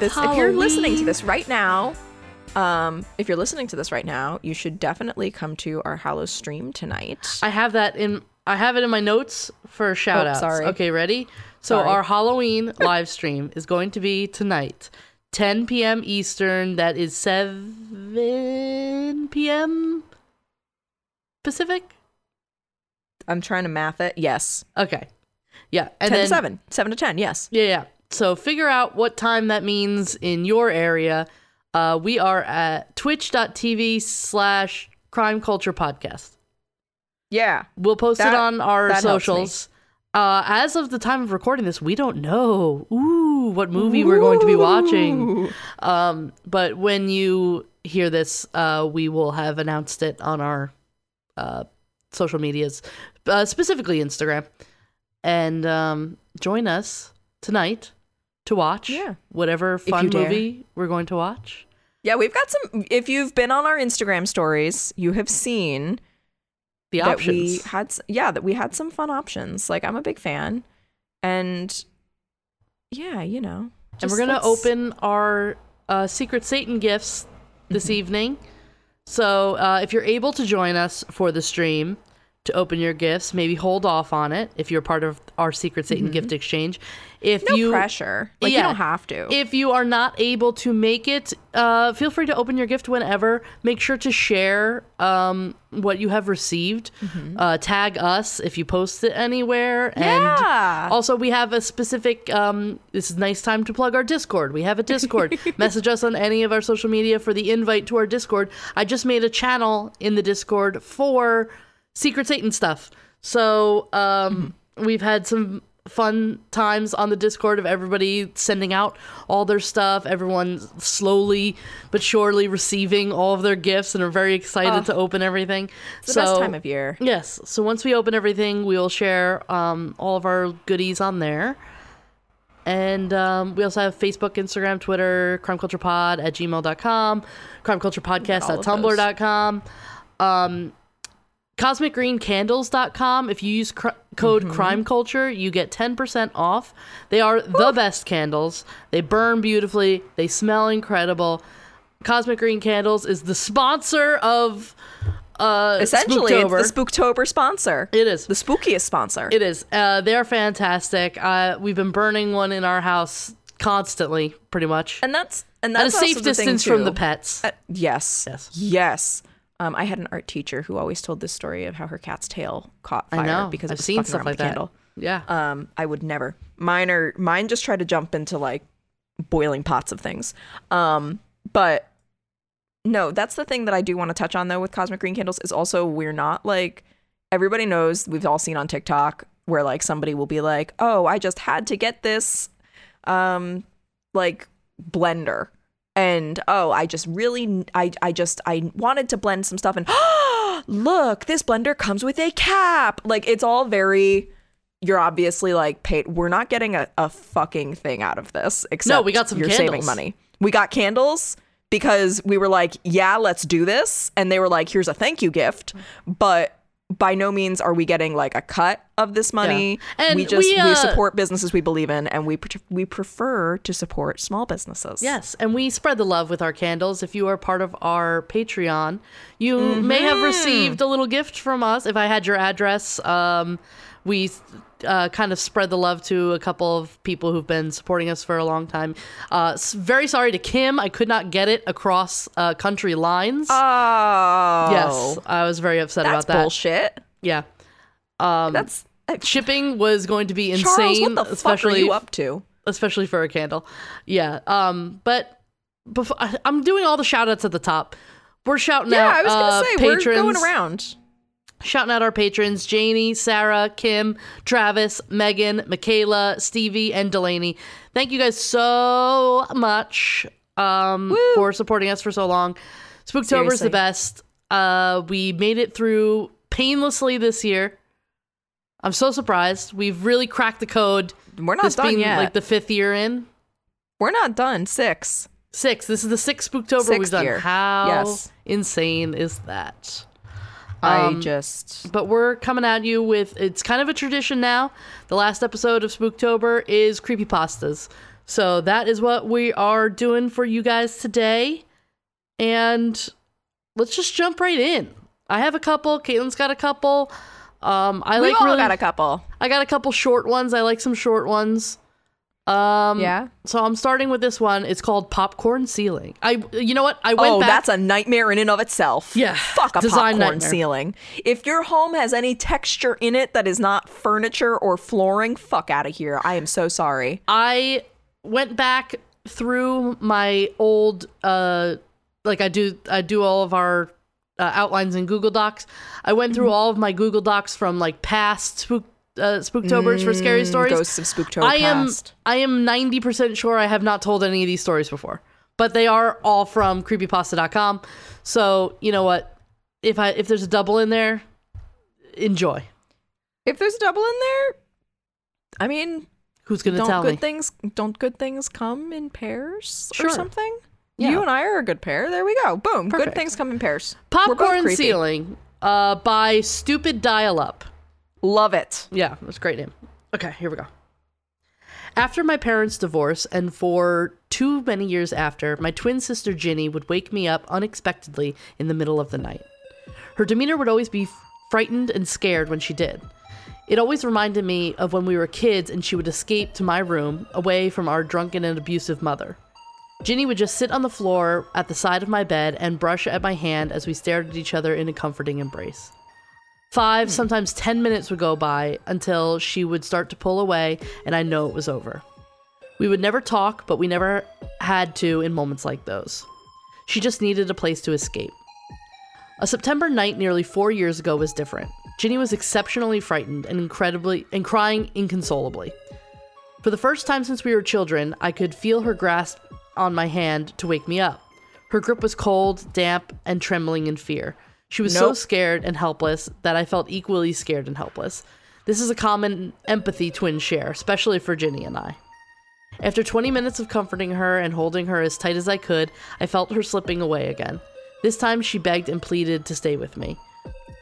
Halloween. It's This- If you're listening to this right now, um, if you're listening to this right now, you should definitely come to our Hallow stream tonight. I have that in. I have it in my notes for shout outs. Oh, sorry. Okay, ready? So Sorry. our Halloween live stream is going to be tonight, 10 p.m. Eastern. That is 7 p.m. Pacific. I'm trying to math it. Yes, Okay. Yeah, and 10 then to 7, 7 to 10. Yes. Yeah, yeah. So figure out what time that means in your area. Uh, we are at twitch.tv slash crime culture podcast. Yeah. We'll post That- it on our that helps me. socials. Uh, as of the time of recording this, we don't know ooh what movie we're going to be watching. Um, but when you hear this, uh, we will have announced it on our uh, social medias, uh, specifically Instagram. And um, join us tonight to watch Yeah. whatever fun movie we're going to watch. Yeah, we've got some. If you've been on our Instagram stories, you have seen The options. we had. Yeah, that we had some fun options. Like I'm a big fan, and yeah, you know. and we're gonna let's- open our uh, Secret Satan gifts this evening. So uh, if you're able to join us for the stream to open your gifts, maybe hold off on it if you're part of our Secret Satan gift exchange. If No you pressure. Like you don't have to. if you are not able to make it, uh, feel free to open your gift whenever. Make sure to share um, what you have received. Mm-hmm. Uh, tag us if you post it anywhere. Yeah. And also, we have a specific. Um, this is a nice time to plug our Discord. We have a Discord. Message us on any of our social media for the invite to our Discord. I just made a channel in the Discord for Secret Satan stuff. So um, we've had some fun times on the Discord of everybody sending out all their stuff. Everyone slowly but surely receiving all of their gifts and are very excited to open everything. it's the best time of year. Yes. So once we open everything, we will share um, all of our goodies on there. And um, we also have Facebook, Instagram, Twitter, Crime Culture Pod at gmail.com, crimeculturepodcast All at of tumblr.com, um, cosmicgreencandles.com. If you use cr- code crime culture, you get 10% off. They are the best candles. They burn beautifully, they smell incredible. Cosmic Green Candles is the sponsor of uh, Essentially, Spooktober. it's the Spooktober sponsor. It is. the spookiest sponsor. It is. Uh, they're fantastic. Uh, we've been burning one in our house constantly, pretty much, and that's and at a that's safe distance from the pets. Uh, yes. Yes. Yes. Um, I had an art teacher who always told this story of how her cat's tail caught fire I know. because I've seen stuff like the that. candle. Yeah. Um, I would never. Mine are mine just try to jump into like boiling pots of things. Um, but no, that's the thing that I do want to touch on though with cosmic green candles is also we're not like everybody knows we've all seen on TikTok where like somebody will be like, "Oh, I just had to get this um like blender." And oh, I just really I I just I wanted to blend some stuff and look, this blender comes with a cap. Like it's all very you're obviously like paid we're not getting a, a fucking thing out of this except no, we got some you're saving money. We got candles because we were like, yeah, let's do this. And they were like, here's a thank you gift. But by no means are we getting like a cut of this money. Yeah. And we just we, we, uh, support businesses we believe in and we pre- we prefer to support small businesses. Yes, and we spread the love with our candles. If you are part of our Patreon, you may have Mm-hmm. received a little gift from us. If I had your address, um, we uh, kind of spread the love to a couple of people who've been supporting us for a long time. Uh, very sorry to Kim, I could not get it across uh, country lines. Oh. yes, I was very upset about that. bullshit. Yeah, um, That's shipping was going to be insane, Charles, what the fuck are especially up to? especially for a candle. Yeah. Um. But before I'm doing all the shout outs at the top. We're shouting Yeah, out. I was gonna uh, say patrons, we're going around. Shouting out our patrons: Janie, Sarah, Kim, Travis, Megan, Michaela, Stevie, and Delaney. Thank you guys so much um, Woo. for supporting us for so long. Spooktober is the best. Uh, we made it through painlessly this year. I'm so surprised. We've really cracked the code. We're not this done being yet. like the fifth year in. we're not done. Six. Six. This is the sixth Spooktober we've done. year. How Yes. insane is that? I Um, just But we're coming at you with it's kind of a tradition now. The last episode of Spooktober is creepy pastas, So that is what we are doing for you guys today. And let's just jump right in. I have a couple. Kaitlin's got a couple. Um, I We like all really. got a couple. I got a couple short ones. I like some short ones. Um, Yeah. So I'm starting with this one. It's called popcorn ceiling. I, you know what? I went Oh, back. that's a nightmare in and of itself. Yeah, Fuck a design popcorn nightmare. ceiling. If your home has any texture in it that is not furniture or flooring, fuck out of here. I am so sorry. I went back through my old uh like I do I do all of our uh, outlines in Google Docs. I went through all of my Google Docs from like past spook uh, Spooktobers for scary stories. Mm, Ghosts of Spooktober I am past. I am 90% sure I have not told any of these stories before. But they are all from creepypasta.com. So, you know what? If I if there's a double in there, enjoy. If there's a double in there, I mean, Who's to don't tell good me? things don't good things come in pairs Sure. or something? Yeah. You and I are a good pair. There we go. Boom. Perfect. Good things come in pairs. Popcorn. Ceiling uh by Stupid Dial Up. Love it. Yeah, that's a great name. Okay, here we go. After my parents' divorce, and for too many years after, my twin sister Ginny would wake me up unexpectedly in the middle of the night. Her demeanor would always be frightened and scared when she did. It always reminded me of when we were kids and she would escape to my room, away from our drunken and abusive mother. Ginny would just sit on the floor at the side of my bed and brush at my hand as we stared at each other in a comforting embrace. Five, sometimes 10 minutes would go by until she would start to pull away and I know it was over. We would never talk, but we never had to in moments like those. She just needed a place to escape. A September night nearly four years ago was different. Ginny was exceptionally frightened and incredibly and crying inconsolably. For the first time since we were children, I could feel her grasp on my hand to wake me up. Her grip was cold, damp, and trembling in fear. She was so scared and helpless that I felt equally scared and helpless. This is a common empathy twins share, especially for Ginny and I. After 20 minutes of comforting her and holding her as tight as I could, I felt her slipping away again. This time she begged and pleaded to stay with me.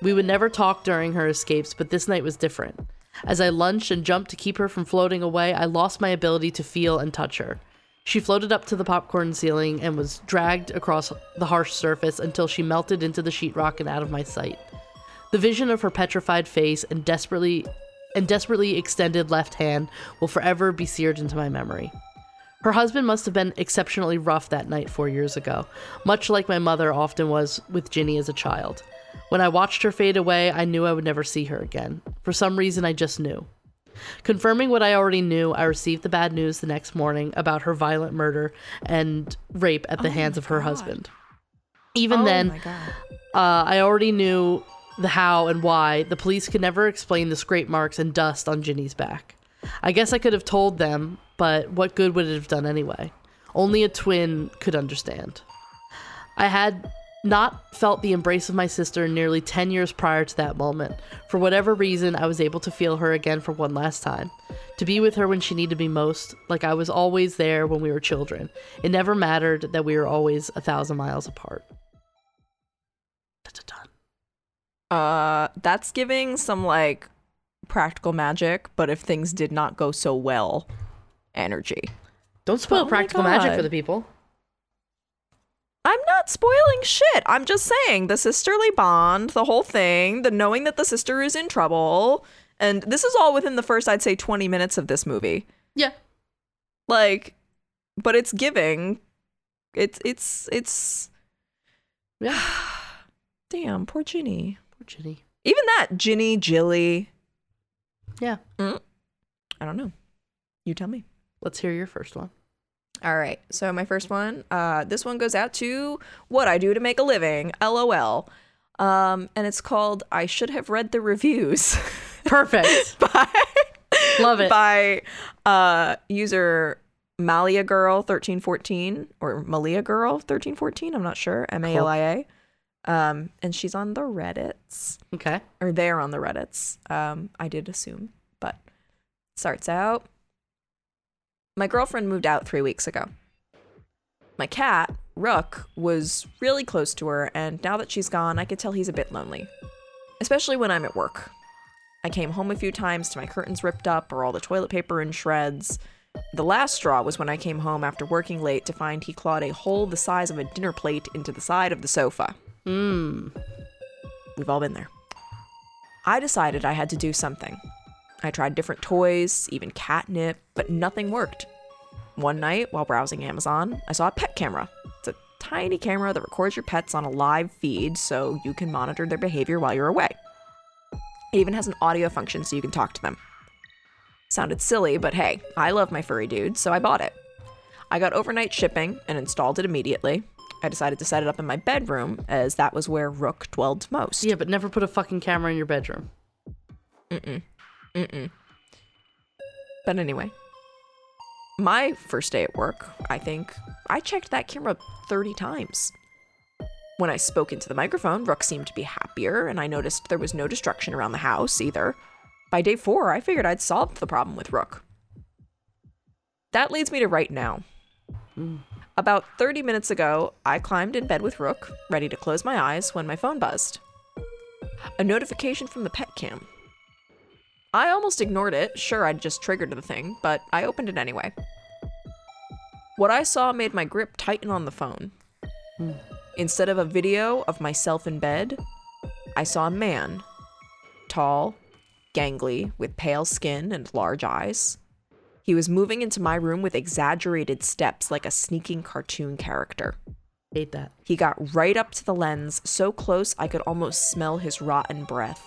We would never talk during her escapes, but this night was different. As I lunged and jumped to keep her from floating away, I lost my ability to feel and touch her. She floated up to the popcorn ceiling and was dragged across the harsh surface until she melted into the sheetrock and out of my sight. The vision of her petrified face and desperately and desperately extended left hand will forever be seared into my memory. Her husband must have been exceptionally rough that night 4 years ago, much like my mother often was with Ginny as a child. When I watched her fade away, I knew I would never see her again. For some reason, I just knew. Confirming what I already knew, I received the bad news the next morning about her violent murder and rape at the hands of her husband. Even oh then, uh, I already knew the how and why. The police could never explain the scrape marks and dust on Ginny's back. I guess I could have told them, but what good would it have done anyway? Only a twin could understand. I had not felt the embrace of my sister nearly 10 years prior to that moment. For whatever reason, I was able to feel her again for one last time. To be with her when she needed me most, like I was always there when we were children. It never mattered that we were always a thousand miles apart. Uh, that's giving some like practical magic, but if things did not go so well, energy. Don't spoil Oh practical magic for the people. I'm not spoiling shit. I'm just saying the sisterly bond, the whole thing, the knowing that the sister is in trouble. And this is all within the first, I'd say, 20 minutes of this movie. Yeah. Like, but it's giving. It's, it's, it's, Yeah. damn, poor Ginny. Poor Ginny. Even that, Ginny, Jilly. Yeah. Mm. I don't know. You tell me. Let's hear your first one. All right. So my first one, uh, this one goes out to what I do to make a living. LOL. Um, and it's called "I Should Have Read the Reviews" Perfect. by Love it. by uh, user Malia Girl thirteen fourteen or Malia Girl thirteen fourteen. I'm not sure. M A L I A. Um, and she's on the Reddits Okay. or they're on the Reddits. Um, I did assume, but starts out. My girlfriend moved out three weeks ago. My cat, Rook, was really close to her, and now that she's gone, I could tell he's a bit lonely, especially when I'm at work. I came home a few times to my curtains ripped up or all the toilet paper in shreds. The last straw was when I came home after working late to find he clawed a hole the size of a dinner plate into the side of the sofa. Mmm. We've all been there. I decided I had to do something. I tried different toys, even catnip, but nothing worked. One night, while browsing Amazon, I saw a pet camera. It's a tiny camera that records your pets on a live feed so you can monitor their behavior while you're away. It even has an audio function so you can talk to them. Sounded silly, but hey, I love my furry dude, so I bought it. I got overnight shipping and installed it immediately. I decided to set it up in my bedroom, as that was where Rook dwelled most. Yeah, but never put a fucking camera in your bedroom. But anyway, my first day at work, I think, I checked that camera 30 times. When I spoke into the microphone, Rook seemed to be happier, and I noticed there was no destruction around the house either. By day four, I figured I'd solved the problem with Rook. That leads me to right now. Mm. About 30 minutes ago, I climbed in bed with Rook, ready to close my eyes, when my phone buzzed. A notification from the pet cam. I almost ignored it. Sure, I'd just triggered the thing, but I opened it anyway. What I saw made my grip tighten on the phone. Instead of a video of myself in bed, I saw a man. Tall, gangly, with pale skin and large eyes. He was moving into my room with exaggerated steps like a sneaking cartoon character. Hate that. He got right up to the lens, so close I could almost smell his rotten breath.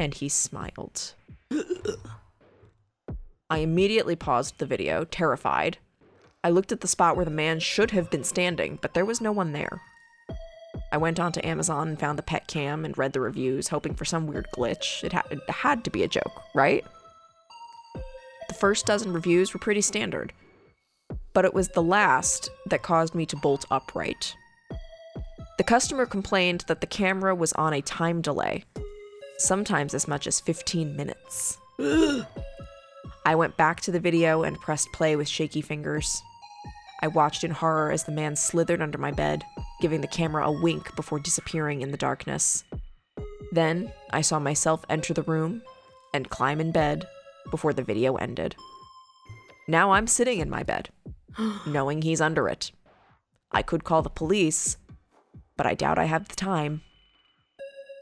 And he smiled. I immediately paused the video, terrified. I looked at the spot where the man should have been standing, but there was no one there. I went onto Amazon and found the pet cam and read the reviews, hoping for some weird glitch. It, ha- it had to be a joke, right? The first dozen reviews were pretty standard, but it was the last that caused me to bolt upright. The customer complained that the camera was on a time delay, sometimes as much as 15 minutes. I went back to the video and pressed play with shaky fingers. I watched in horror as the man slithered under my bed, giving the camera a wink before disappearing in the darkness. Then I saw myself enter the room and climb in bed before the video ended. Now I'm sitting in my bed, knowing he's under it. I could call the police, but I doubt I have the time.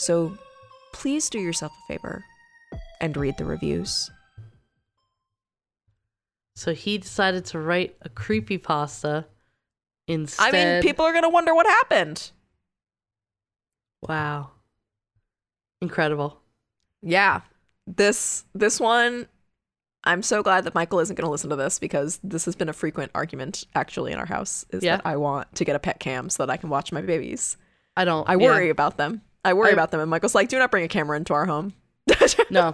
So please do yourself a favor and read the reviews. So he decided to write a creepy pasta instead. I mean, people are going to wonder what happened. Wow. Incredible. Yeah. This this one I'm so glad that Michael isn't going to listen to this because this has been a frequent argument actually in our house is Yeah. that I want to get a pet cam so that I can watch my babies. I don't. I yeah. worry about them. I worry I- about them and Michael's like, "Do not bring a camera into our home." No,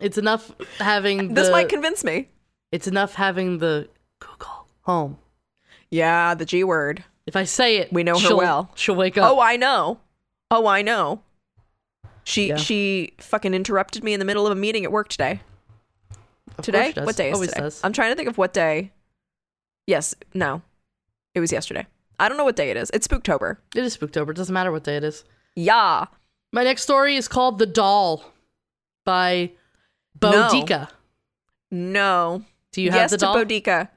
it's enough having the. this might convince me. it's enough having the Google Home. Yeah, the G word. If I say it, We know her well. She'll wake up. Oh, I know. Oh, I know. She Yeah. she fucking interrupted me in the middle of a meeting at work today. Of Today? What day is Always today? does. I'm trying to think of what day. Yes, no. It was yesterday. I don't know what day it is. It's Spooktober. It is Spooktober. It doesn't matter what day it is. Yeah. My next story is called "The Doll" by Boudica. No. Do you have yes the doll? to Boudica.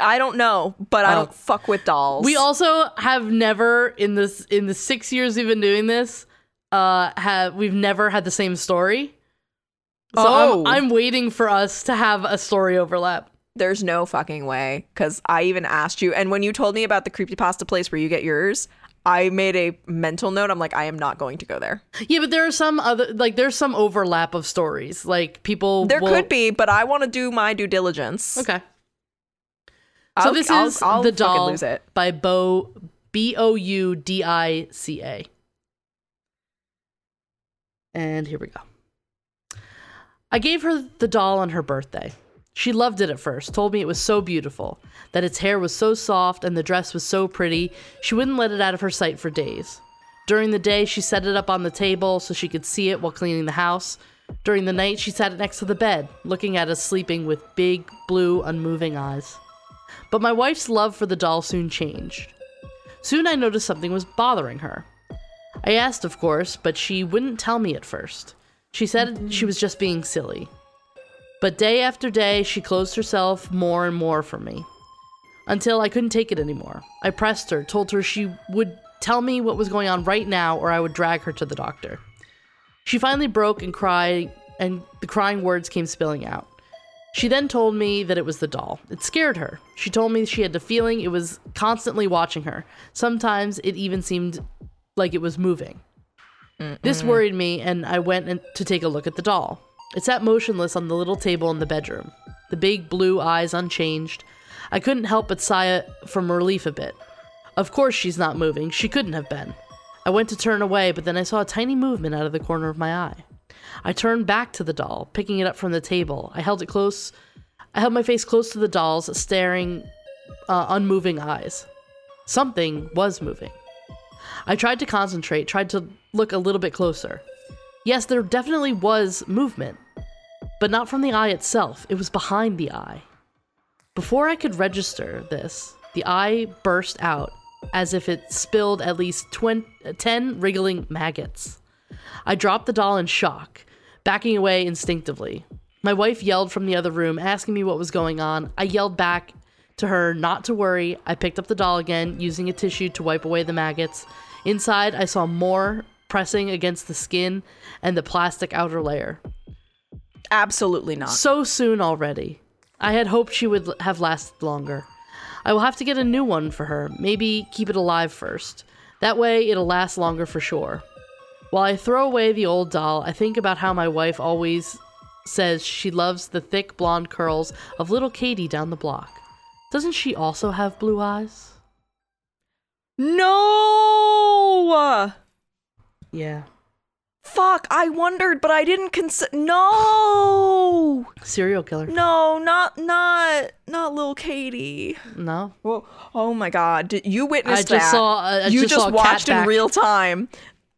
I don't know, but I Oh. don't fuck with dolls. We also have never in this in the six years we've been doing this, uh, have we've never had the same story. So Oh. I'm, I'm waiting for us to have a story overlap. There's no fucking way. Because I even asked you, and when you told me about the creepypasta place where you get yours, I made a mental note. I'm like, I am not going to go there. Yeah, but there are some other like there's some overlap of stories. Like people There will- could be, but I want to do my due diligence. Okay. I'll- So this I'll- is I'll the doll lose it. by Bo B O U D I C A. And here we go. I gave her the doll on her birthday. She loved it at first, told me it was so beautiful, that its hair was so soft and the dress was so pretty, she wouldn't let it out of her sight for days. During the day, she set it up on the table so she could see it while cleaning the house. During the night, she sat it next to the bed, looking at us sleeping with big, blue, unmoving eyes. But my wife's love for the doll soon changed. Soon I noticed something was bothering her. I asked, of course, but she wouldn't tell me at first. She said she was just being silly. But day after day, she closed herself more and more from me. Until I couldn't take it anymore. I pressed her, told her she would tell me what was going on right now or I would drag her to the doctor. She finally broke and cried, and the crying words came spilling out. She then told me that it was the doll. It scared her. She told me she had the feeling it was constantly watching her. Sometimes it even seemed like it was moving. This worried me, and I went to take a look at the doll. It sat motionless on the little table in the bedroom, the big blue eyes unchanged. I couldn't help but sigh it from relief a bit. Of course, she's not moving. She couldn't have been. I went to turn away, but then I saw a tiny movement out of the corner of my eye. I turned back to the doll, picking it up from the table. I held it close. I held my face close to the doll's, staring, uh, unmoving eyes. Something was moving. I tried to concentrate, tried to look a little bit closer. Yes, there definitely was movement, but not from the eye itself, it was behind the eye. Before I could register this, the eye burst out as if it spilled at least 20, 10 wriggling maggots. I dropped the doll in shock, backing away instinctively. My wife yelled from the other room, asking me what was going on. I yelled back to her not to worry. I picked up the doll again, using a tissue to wipe away the maggots. Inside, I saw more pressing against the skin and the plastic outer layer. Absolutely not. So soon already. I had hoped she would have lasted longer. I will have to get a new one for her, maybe keep it alive first. That way, it'll last longer for sure. While I throw away the old doll, I think about how my wife always says she loves the thick blonde curls of little Katie down the block. Doesn't she also have blue eyes? No! Yeah. Fuck, I wondered, but I didn't consider. No! Serial killer. No, not not not little Katie. No. Whoa. Oh my god. Did you I witnessed just that? saw. uh, I you just, just, saw a watched cat in back. real time.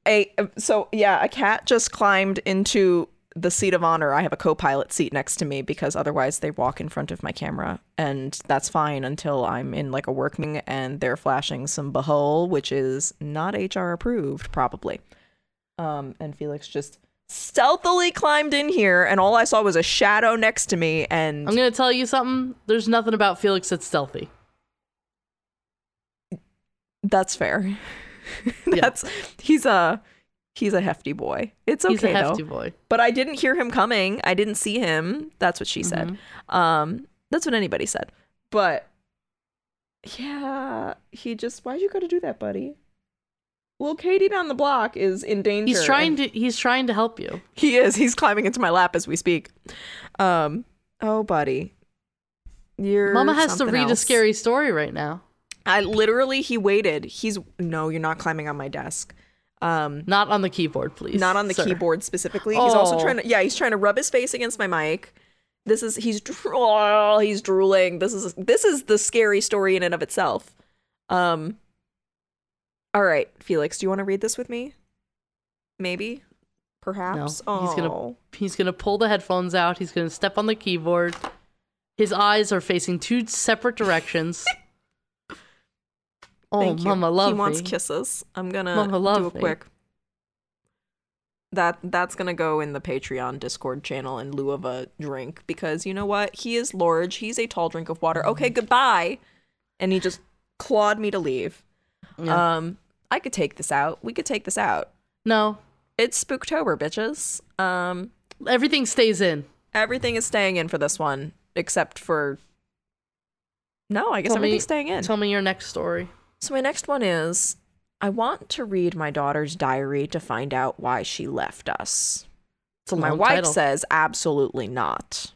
A so yeah, a cat just climbed into the seat of honor. I have a co-pilot seat next to me because otherwise they walk in front of my camera, and that's fine until I'm in like a work meeting and they're flashing some behole, which is not HR approved, probably. Um, and Felix just stealthily climbed in here, and all I saw was a shadow next to me, and I'm gonna tell you something. There's nothing about Felix that's stealthy. That's fair. That's he's a he's a hefty boy. It's okay He's a hefty though. boy. But I didn't hear him coming. I didn't see him. That's what she said. Mm-hmm. Um that's what anybody said. But yeah, he just why'd you gotta do that, buddy? Well, Katie down the block is in danger. He's trying to. He's trying to help you. He is. He's climbing into my lap as we speak. Um. Oh, buddy. You're Mama has to read a scary story right now. I literally he waited. He's no, you're not climbing on my desk. Um Not on the keyboard, please. not on the sir. keyboard specifically. He's also Oh. trying to yeah, he's trying to rub his face against my mic. This is he's dro- oh, he's drooling. This is this is the scary story in and of itself. Um All right, Felix, do you want to read this with me? Maybe? Perhaps. No, he's gonna- Oh. He's gonna pull the headphones out. He's gonna step on the keyboard. His eyes are facing two separate directions. oh, Thank you. Mama, love He wants kisses. I'm gonna Mama, love do a me. quick. That that's gonna go in the Patreon Discord channel in lieu of a drink because you know what? He is large. He's a tall drink of water. Mm-hmm. Okay, goodbye. And he just clawed me to leave. Yeah. Um, I could take this out. We could take this out. no, It's Spooktober, bitches. Um, everything stays in. everything is staying in for this one except for. No, I guess Tell me- everything's staying in. Tell me your next story. So my next one is I want to read my daughter's diary to find out why she left us. So my wife title. says absolutely not.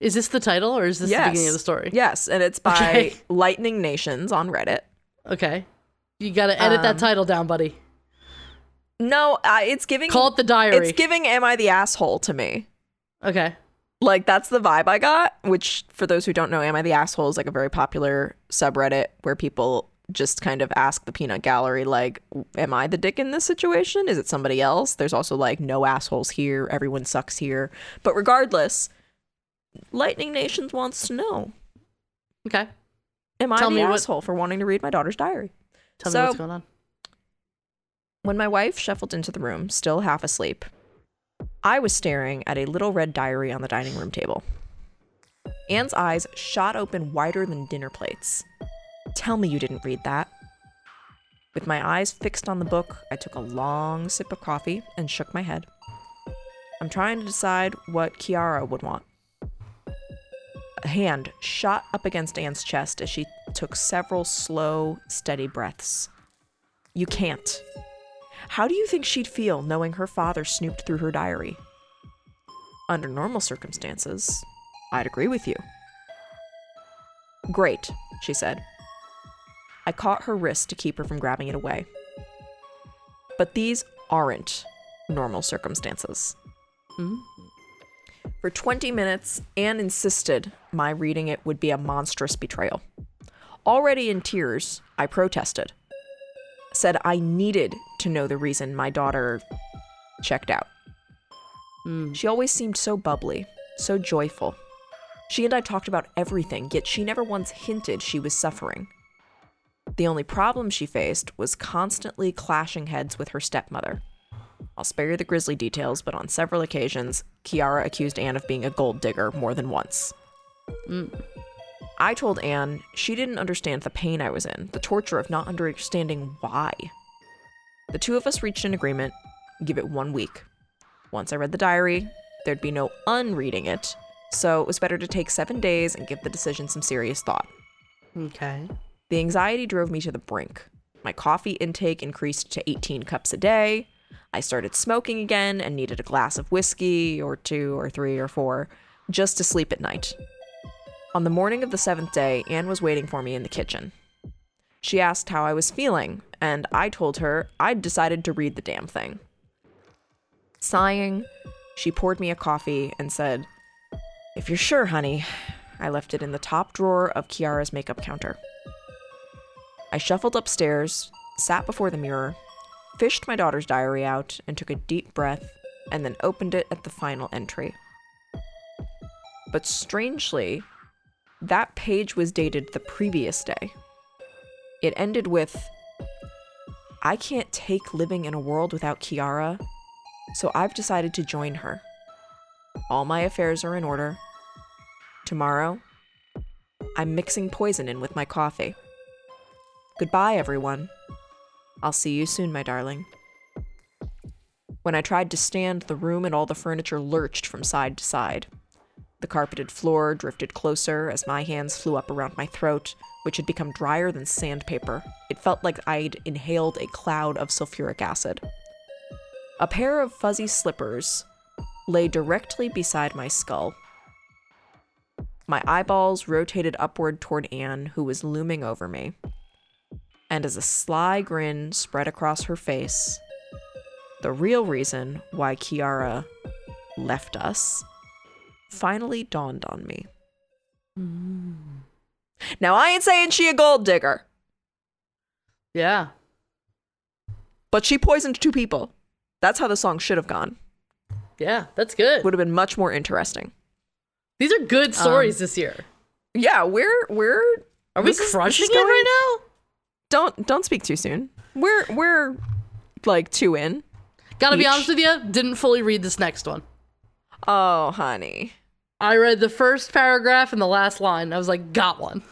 Is this the title or is this the beginning of the story? Yes, and it's by Okay. Lightning Nations on Reddit. Okay. You gotta edit that Um, title down, buddy. No, uh, it's giving Call it the diary. it's giving am I the asshole to me. okay. Like that's the vibe I got, which for those who don't know, am I the asshole is like a very popular subreddit where people just kind of ask the peanut gallery like am I the dick in this situation? Is it somebody else? There's also like no assholes here, everyone sucks here. But regardless, Lightning Nations wants to know, Okay. am I the me what- asshole for wanting to read my daughter's diary? Tell So- me what's going on. When my wife shuffled into the room, still half asleep, I was staring at a little red diary on the dining room table. Anne's eyes shot open wider than dinner plates. Tell me you didn't read that. With my eyes fixed on the book, I took a long sip of coffee and shook my head. I'm trying to decide what Kiara would want. Hand shot up against Anne's chest as she took several slow, steady breaths. You can't. How do you think she'd feel knowing her father snooped through her diary? Under normal circumstances, I'd agree with you. Great, she said. I caught her wrist to keep her from grabbing it away. But these aren't normal circumstances. Mm-hmm. For 20 minutes, Anne insisted my reading it would be a monstrous betrayal. Already in tears, I protested. Said I needed to know the reason my daughter checked out. Hmm. She always seemed so bubbly, so joyful. She and I talked about everything, yet she never once hinted she was suffering. The only problem she faced was constantly clashing heads with her stepmother. I'll spare you the grisly details, but on several occasions, Kiara accused Anne of being a gold digger more than once. Mm. I told Anne she didn't understand the pain I was in, the torture of not understanding why. The two of us reached an agreement give it one week. Once I read the diary, there'd be no unreading it, so it was better to take seven days and give the decision some serious thought. Okay. The anxiety drove me to the brink. My coffee intake increased to 18 cups a day. I started smoking again and needed a glass of whiskey, or two, or three, or four, just to sleep at night. On the morning of the seventh day, Anne was waiting for me in the kitchen. She asked how I was feeling, and I told her I'd decided to read the damn thing. Sighing, she poured me a coffee and said, If you're sure, honey, I left it in the top drawer of Kiara's makeup counter. I shuffled upstairs, sat before the mirror, fished my daughter's diary out, and took a deep breath, and then opened it at the final entry. But strangely, that page was dated the previous day. It ended with I can't take living in a world without Kiara, so I've decided to join her. All my affairs are in order. Tomorrow, I'm mixing poison in with my coffee. Goodbye, everyone. I'll see you soon, my darling. When I tried to stand, the room and all the furniture lurched from side to side. The carpeted floor drifted closer as my hands flew up around my throat, which had become drier than sandpaper. It felt like I'd inhaled a cloud of sulfuric acid. A pair of fuzzy slippers lay directly beside my skull. My eyeballs rotated upward toward Anne, who was looming over me. And as a sly grin spread across her face, the real reason why Kiara left us finally dawned on me. Mm. Now, I ain't saying she a gold digger, Yeah. but she poisoned two people. That's how the song should have gone. Yeah, that's good. Would have been much more interesting. These are good stories um, this year. Yeah, we're we're Are we this is- this crushing is it right now? Don't don't speak too soon. We're we're like two in. Gotta be honest with you, didn't fully read this next one. Oh, honey. I read the first paragraph and the last line. I was like, got one.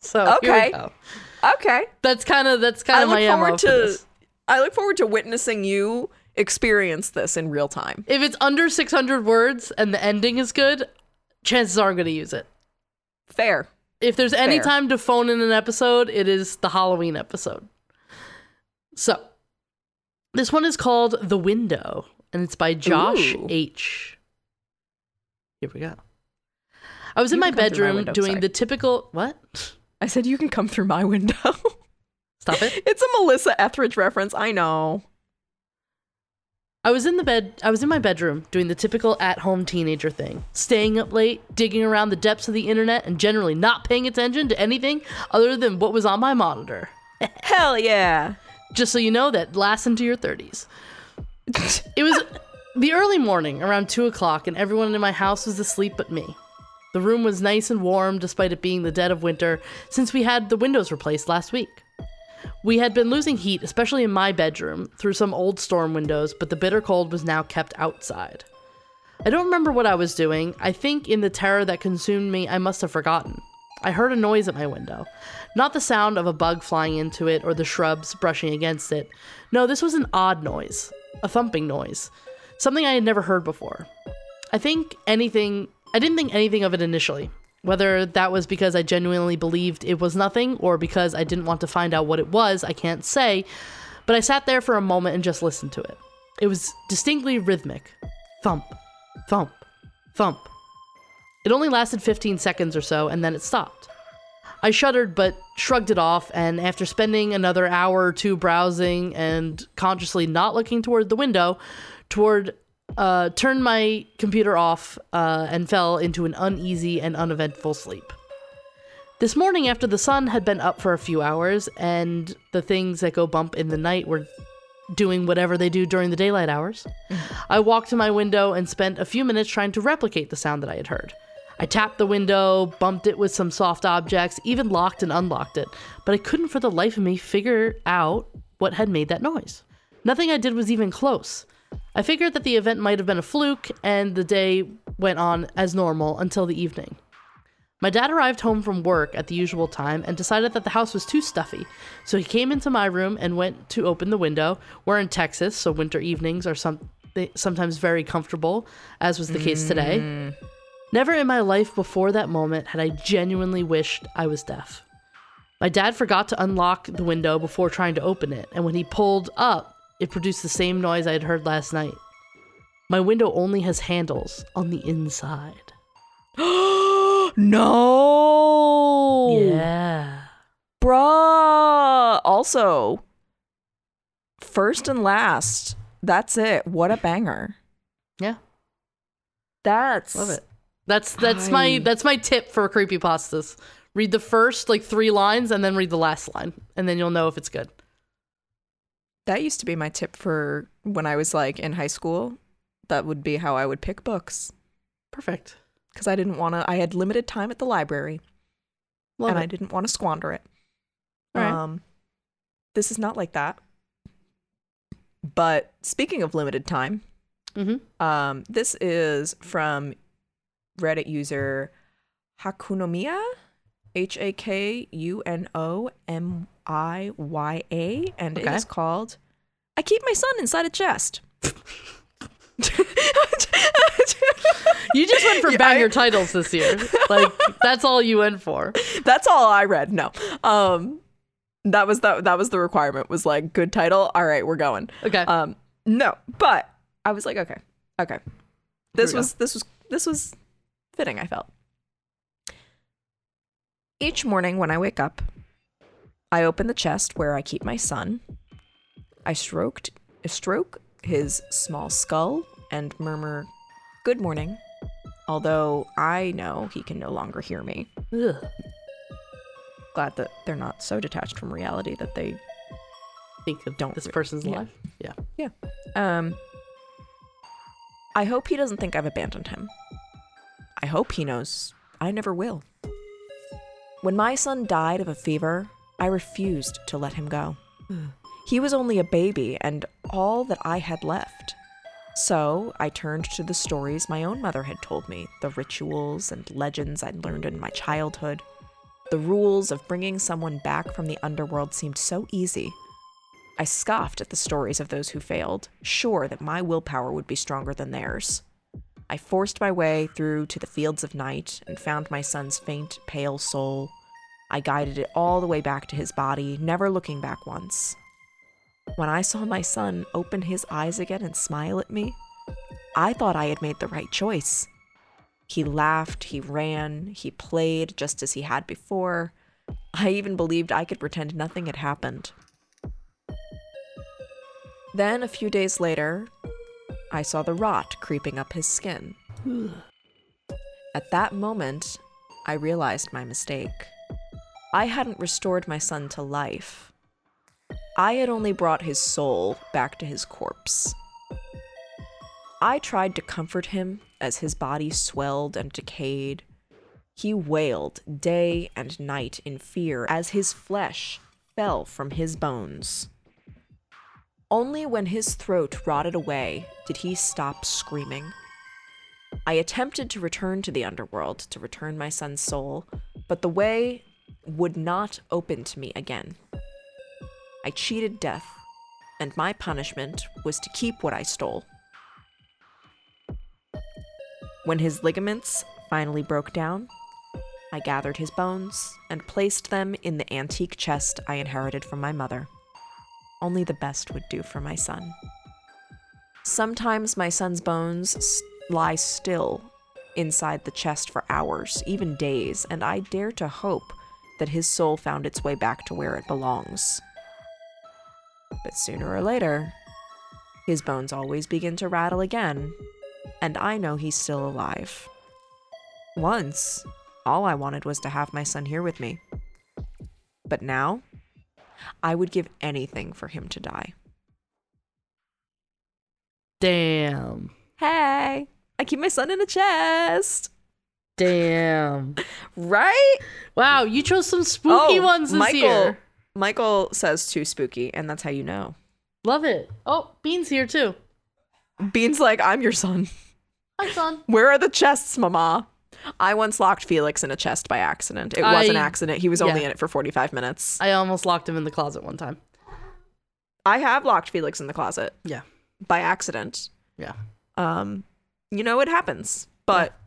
So here Okay. we go. Okay. That's kind of that's kind of look my forward for to this. I look forward to witnessing you experience this in real time. If it's under 600 words and the ending is good, chances are I'm going to use it. Fair. If there's any Fair. time to phone in an episode, it is the Halloween episode. So, this one is called The Window, and it's by Josh Ooh. H. Here we go. I was in You my can my bedroom window, doing sorry. the typical what? I said you can come through my window. Stop it. it's a Melissa Etheridge reference. I know. I was in the bed. I was in my bedroom doing the typical at-home teenager thing, staying up late, digging around the depths of the internet, and generally not paying attention to anything other than what was on my monitor. Hell yeah. Just so you know, that lasts into your 30s. It was the early morning, around two o'clock, and everyone in my house was asleep but me. The room was nice and warm despite it being the dead of winter, since we had the windows replaced last week. We had been losing heat, especially in my bedroom, through some old storm windows, but the bitter cold was now kept outside. I don't remember what I was doing. I think in the terror that consumed me, I must have forgotten. I heard a noise at my window. Not the sound of a bug flying into it or the shrubs brushing against it. No, this was an odd noise, a thumping noise, something I had never heard before. I think anything, I didn't think anything of it initially. Whether that was because I genuinely believed it was nothing or because I didn't want to find out what it was, I can't say, but I sat there for a moment and just listened to it. It was distinctly rhythmic thump, thump, thump. It only lasted 15 seconds or so, and then it stopped. I shuddered but shrugged it off, and after spending another hour or two browsing and consciously not looking toward the window, toward uh, turned my computer off uh, and fell into an uneasy and uneventful sleep. This morning, after the sun had been up for a few hours and the things that go bump in the night were doing whatever they do during the daylight hours, I walked to my window and spent a few minutes trying to replicate the sound that I had heard. I tapped the window, bumped it with some soft objects, even locked and unlocked it, but I couldn't for the life of me figure out what had made that noise. Nothing I did was even close. I figured that the event might have been a fluke, and the day went on as normal until the evening. My dad arrived home from work at the usual time and decided that the house was too stuffy, so he came into my room and went to open the window. We're in Texas, so winter evenings are some, sometimes very comfortable, as was the case today. Mm. Never in my life before that moment had I genuinely wished I was deaf. My dad forgot to unlock the window before trying to open it, and when he pulled up, it produced the same noise I had heard last night. My window only has handles on the inside. no. Yeah. Bruh. Also, first and last. That's it. What a banger. Yeah. That's Love it. That's that's my that's my tip for creepy pastas. Read the first like 3 lines and then read the last line and then you'll know if it's good. That used to be my tip for when I was like in high school. That would be how I would pick books Perfect. because I didn't want to. I had limited time at the library Love and I didn't want to squander it. Right. Um, this is not like that. But speaking of limited time, Mhm. um, this is from Reddit user Hakunomiya, H A K U N O M I Y A, and Okay. it is called "I Keep My Son Inside a Chest." You just went for Yeah, banger I- titles this year. Like that's all you went for. That's all I read. No, um, that was the that was the requirement. Was like good title. All right, we're going. Okay. Um, no, but I was like, okay, okay. This we go. was this was this was fitting. I felt. Each morning when I wake up, I open the chest where I keep my son. I stroked stroke his small skull and murmur, "Good morning," although I know he can no longer hear me. Ugh. Glad that they're not so detached from reality that they Think of Don't this re- person's yeah. alive. Yeah. Um, I hope he doesn't think I've abandoned him. I hope he knows I never will. When my son died of a fever, I refused to let him go. Hmm. He was only a baby and all that I had left. So I turned to the stories my own mother had told me, the rituals and legends I'd learned in my childhood. The rules of bringing someone back from the underworld seemed so easy. I scoffed at the stories of those who failed, sure that my willpower would be stronger than theirs. I forced my way through to the fields of night and found my son's faint, pale soul. I guided it all the way back to his body, never looking back once. When I saw my son open his eyes again and smile at me, I thought I had made the right choice. He laughed, he ran, he played just as he had before. I even believed I could pretend nothing had happened. Then, a few days later, I saw the rot creeping up his skin. At that moment, I realized my mistake. I hadn't restored my son to life. I had only brought his soul back to his corpse. I tried to comfort him as his body swelled and decayed. He wailed day and night in fear as his flesh fell from his bones. Only when his throat rotted away did he stop screaming. I attempted to return to the underworld to return my son's soul, but the way would not open to me again. I cheated death, and my punishment was to keep what I stole. When his ligaments finally broke down, I gathered his bones and placed them in the antique chest I inherited from my mother. Only the best would do for my son. Sometimes my son's bones lie still inside the chest for hours, even days, and I dare to hope that his soul found its way back to where it belongs. But sooner or later, his bones always begin to rattle again, and I know he's still alive. Once, all I wanted was to have my son here with me. But now, I would give anything for him to die. Damn. Hey, I keep my son in a chest. Damn. Right? Wow, you chose some spooky ones this Oh, Michael. year. Michael says too spooky, and that's how you know. Love it. Oh, Bean's here too. Bean's like, I'm your son. Hi, son. Where are the chests, mama? I once locked Felix in a chest by accident. It was an accident. He was only yeah. in it for 45 minutes. I almost locked him in the closet one time. I have locked Felix in the closet Yeah. by accident. Yeah. Um, you know, it happens. But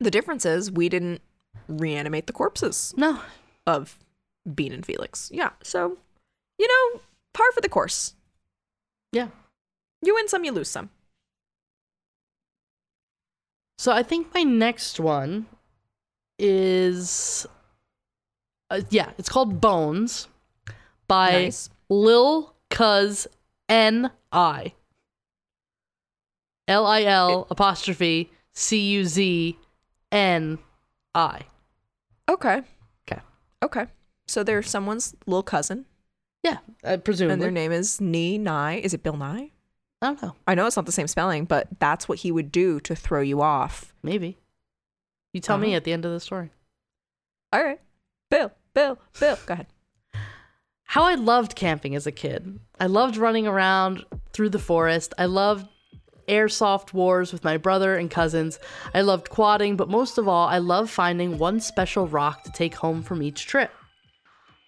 the difference is we didn't reanimate the corpses No. of Bean and Felix. Yeah. So, you know, par for the course. Yeah. You win some, you lose some. So I think my next one is uh, yeah, it's called Bones by Nice. Lil Cuz N I. L I L apostrophe C U Z N I. Okay. Okay. Okay. So they're someone's little cousin, Yeah, uh, and their name is Nee Nye. Is it Bill Nye? I don't know. I know it's not the same spelling, but that's what he would do to throw you off. Maybe. You tell me Uh-huh. at the end of the story. All right. Bill, Bill, Bill. Go ahead. how I loved camping as a kid. I loved running around through the forest. I loved airsoft wars with my brother and cousins. I loved quadding, but most of all, I loved finding one special rock to take home from each trip.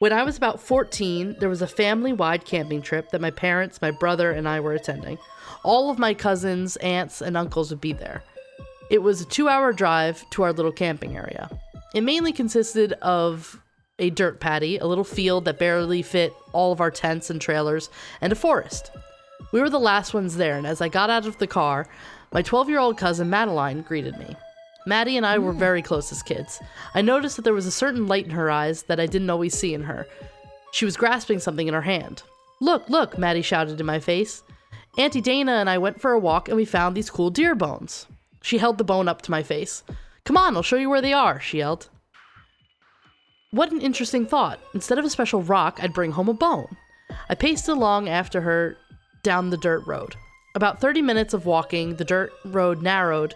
When I was about 14, there was a family wide camping trip that my parents, my brother, and I were attending. All of my cousins, aunts, and uncles would be there. It was a two hour drive to our little camping area. It mainly consisted of a dirt patty, a little field that barely fit all of our tents and trailers, and a forest. We were the last ones there, and as I got out of the car, my 12 year old cousin Madeline greeted me. Maddie and I were hmm. very close as kids. I noticed that there was a certain light in her eyes that I didn't always see in her. She was grasping something in her hand. Look, look, Maddie shouted in my face. Auntie Dana and I went for a walk and we found these cool deer bones. She held the bone up to my face. Come on, I'll show you where they are, she yelled. What an interesting thought. Instead of a special rock, I'd bring home a bone. I paced along after her down the dirt road. About 30 minutes of walking, the dirt road narrowed.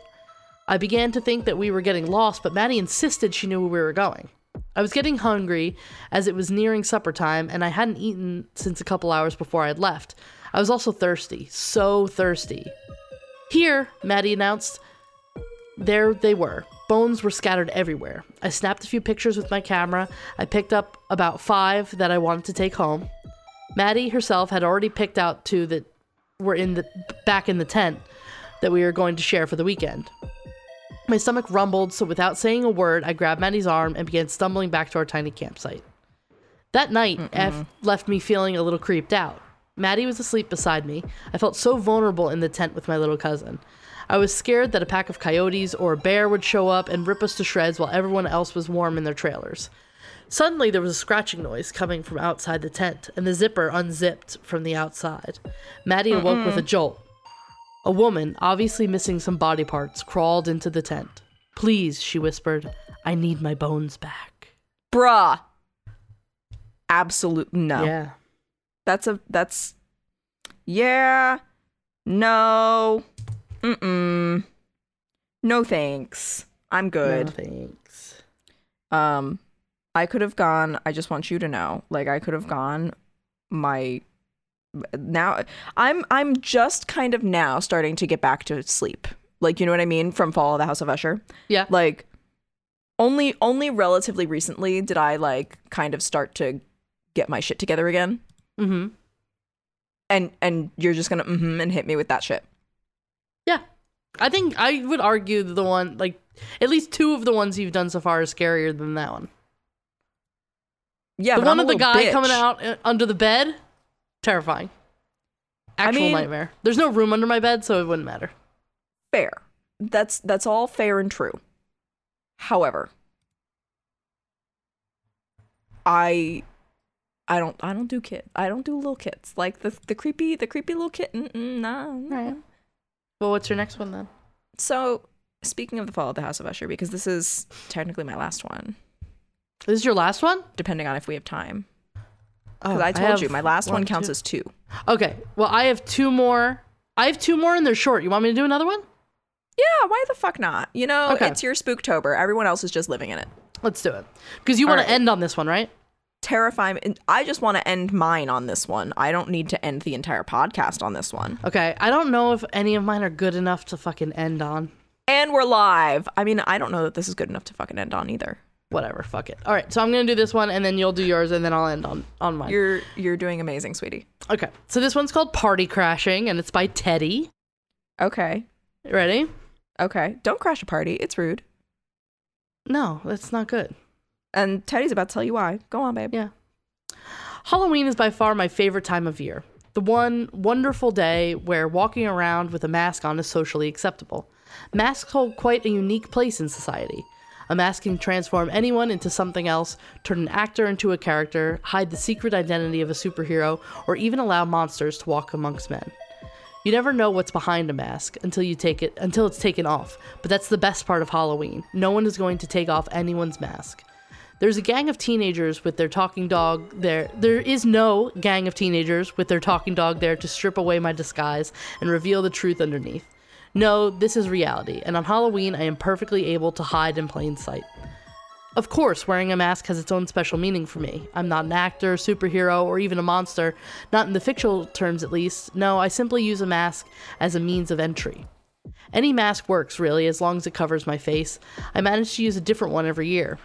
I began to think that we were getting lost, but Maddie insisted she knew where we were going. I was getting hungry as it was nearing supper time, and I hadn't eaten since a couple hours before I had left. I was also thirsty, so thirsty. Here, Maddie announced. There they were. Bones were scattered everywhere. I snapped a few pictures with my camera. I picked up about five that I wanted to take home. Maddie herself had already picked out two that were in the back in the tent that we were going to share for the weekend. My stomach rumbled, so without saying a word, I grabbed Maddie's arm and began stumbling back to our tiny campsite. That night F left me feeling a little creeped out. Maddie was asleep beside me. I felt so vulnerable in the tent with my little cousin. I was scared that a pack of coyotes or a bear would show up and rip us to shreds while everyone else was warm in their trailers. Suddenly, there was a scratching noise coming from outside the tent, and the zipper unzipped from the outside. Maddie awoke with a jolt. A woman, obviously missing some body parts, crawled into the tent. Please, she whispered, I need my bones back. Bruh. Absolute no. Yeah. That's a that's yeah. No. Mm-mm. No thanks. I'm good. No, thanks. Um I could have gone, I just want you to know, like I could have gone my now I'm I'm just kind of now starting to get back to sleep. Like, you know what I mean? From Fall of the House of Usher. Yeah. Like, only only relatively recently did I like kind of start to get my shit together again. Mm-hmm. And and you're just gonna mm-hmm and hit me with that shit. Yeah. I think I would argue that the one like at least two of the ones you've done so far are scarier than that one. Yeah, the but one I'm of the guy bitch. coming out uh, under the bed, terrifying. Actual mean- nightmare. There's no room under my bed, so it wouldn't matter. Fair. That's that's all fair and true. However, I I don't I don't do kids. I don't do little kids. Like the the creepy the creepy little kitten. Nah. nah. Right. Well, what's your next one then? So speaking of the fall of the House of Usher, because this is technically my last one, This is your last one? depending on if we have time. Oh, Because I told have you my last one, one, counts two- as two. Okay. Well, I have two more. I have two more and they're short. You want me to do another one? Yeah, why the fuck not? You know, Okay. it's your Spooktober. Everyone else is just living in it. Let's do it. Because you want to end on this one, right? Terrifying. I just want to end mine on this one. I don't need to end the entire podcast on this one. Okay. I don't know if any of mine are good enough to fucking end on. And we're live. I mean, I don't know that this is good enough to fucking end on either. Whatever. Fuck it. All right. So I'm gonna do this one, and then you'll do yours, and then I'll end on on mine. You're you're doing amazing, sweetie. okay. So this one's called Party Crashing, and it's by Teddy. Okay. Ready? Okay. Don't crash a party. It's rude. No, that's not good. And Teddy's about to tell you why. Go on, babe. Yeah. Halloween is by far my favorite time of year. The one wonderful day where walking around with a mask on is socially acceptable. Masks hold quite a unique place in society. A mask can transform anyone into something else, turn an actor into a character, hide the secret identity of a superhero, or even allow monsters to walk amongst men. You never know what's behind a mask until you take it until it's taken off. But that's the best part of Halloween. No one is going to take off anyone's mask. There's a gang of teenagers with their talking dog there. There is no gang of teenagers with their talking dog there to strip away my disguise and reveal the truth underneath. No, this is reality, and on Halloween I am perfectly able to hide in plain sight. Of course, wearing a mask has its own special meaning for me. I'm not an actor, superhero, or even a monster, not in the fictional terms at least. No, I simply use a mask as a means of entry. Any mask works, really, as long as it covers my face. I manage to use a different one every year.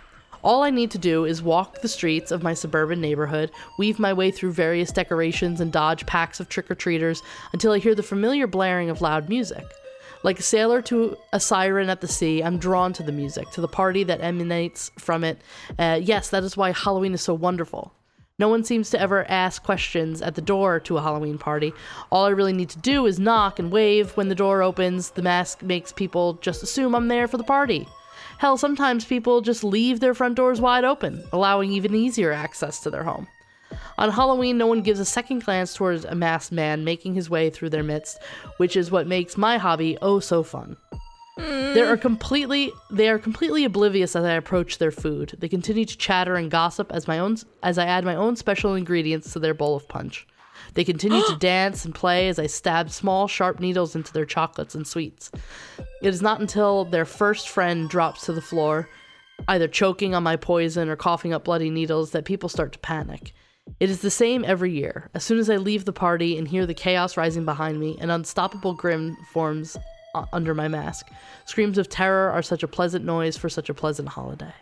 All I need to do is walk the streets of my suburban neighborhood, weave my way through various decorations, and dodge packs of trick or treaters until I hear the familiar blaring of loud music. Like a sailor to a siren at the sea, I'm drawn to the music, to the party that emanates from it. Uh, yes, that is why Halloween is so wonderful. No one seems to ever ask questions at the door to a Halloween party. All I really need to do is knock and wave when the door opens. The mask makes people just assume I'm there for the party. Hell, sometimes people just leave their front doors wide open, allowing even easier access to their home. On Halloween, no one gives a second glance towards a masked man making his way through their midst, which is what makes my hobby oh so fun. They are completely they are completely oblivious as I approach their food. They continue to chatter and gossip as my own as I add my own special ingredients to their bowl of punch. They continue to dance and play as I stab small sharp needles into their chocolates and sweets. It is not until their first friend drops to the floor, either choking on my poison or coughing up bloody needles, that people start to panic. It is the same every year. As soon as I leave the party and hear the chaos rising behind me, an unstoppable grin forms uh, under my mask. Screams of terror are such a pleasant noise for such a pleasant holiday.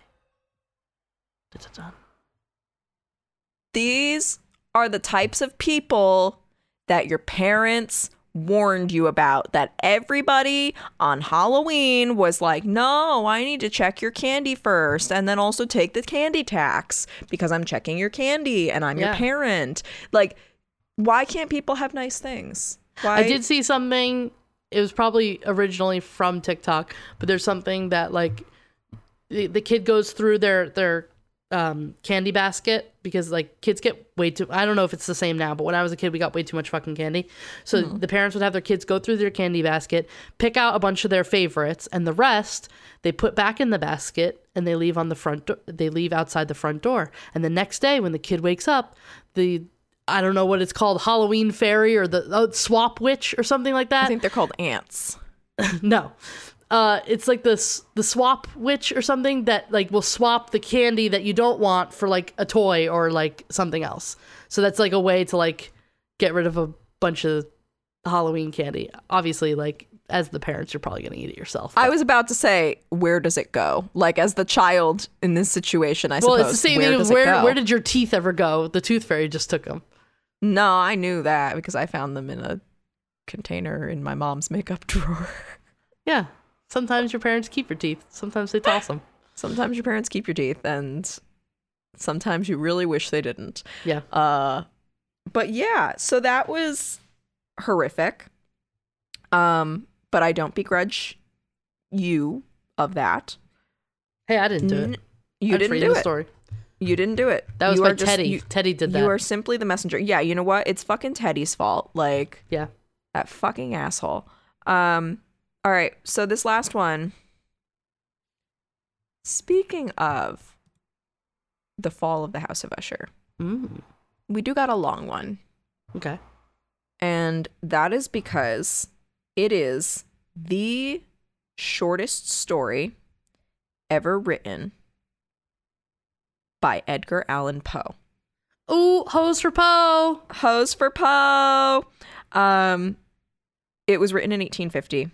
These are the types of people that your parents warned you about that everybody on Halloween was like, "No, I need to check your candy first and then also take the candy tax because I'm checking your candy and I'm your parent." Like why can't people have nice things? Why I did see something. It was probably originally from TikTok, but there's something that like the, the kid goes through their their um, candy basket because like kids get way too. I don't know if it's the same now, but when I was a kid, we got way too much fucking candy. So the parents would have their kids go through their candy basket, pick out a bunch of their favorites, and the rest they put back in the basket and they leave on the front. Do- they leave outside the front door, and the next day when the kid wakes up, the I don't know what it's called, Halloween fairy or the oh, swap witch or something like that. I think they're called ants. no. Uh, it's like this the swap witch or something that like will swap the candy that you don't want for like a toy or like something else. So that's like a way to like get rid of a bunch of Halloween candy. Obviously, like as the parents, you're probably gonna eat it yourself. I was about to say, where does it go? Like as the child in this situation, I well, suppose. it's the same where thing. where where did your teeth ever go? The tooth fairy just took them. No, I knew that because I found them in a container in my mom's makeup drawer. Yeah. Sometimes your parents keep your teeth. Sometimes they toss them. Sometimes your parents keep your teeth, and sometimes you really wish they didn't. Yeah. Uh, but yeah, so that was horrific. Um, but I don't begrudge you of that. Hey, I didn't do N- it. You I'm didn't do the it. story. You didn't do it. That was you by just- Teddy. you- Teddy did that. You are simply the messenger. Yeah, you know what? It's fucking Teddy's fault. Like yeah. that fucking asshole. Um all right, so this last one. Speaking of the fall of the House of Usher, Mm. we do got a long one. Okay. And that is because it is the shortest story ever written by Edgar Allan Poe. Ooh, hose for Poe. Hose for Poe. Um, it was written in 1850.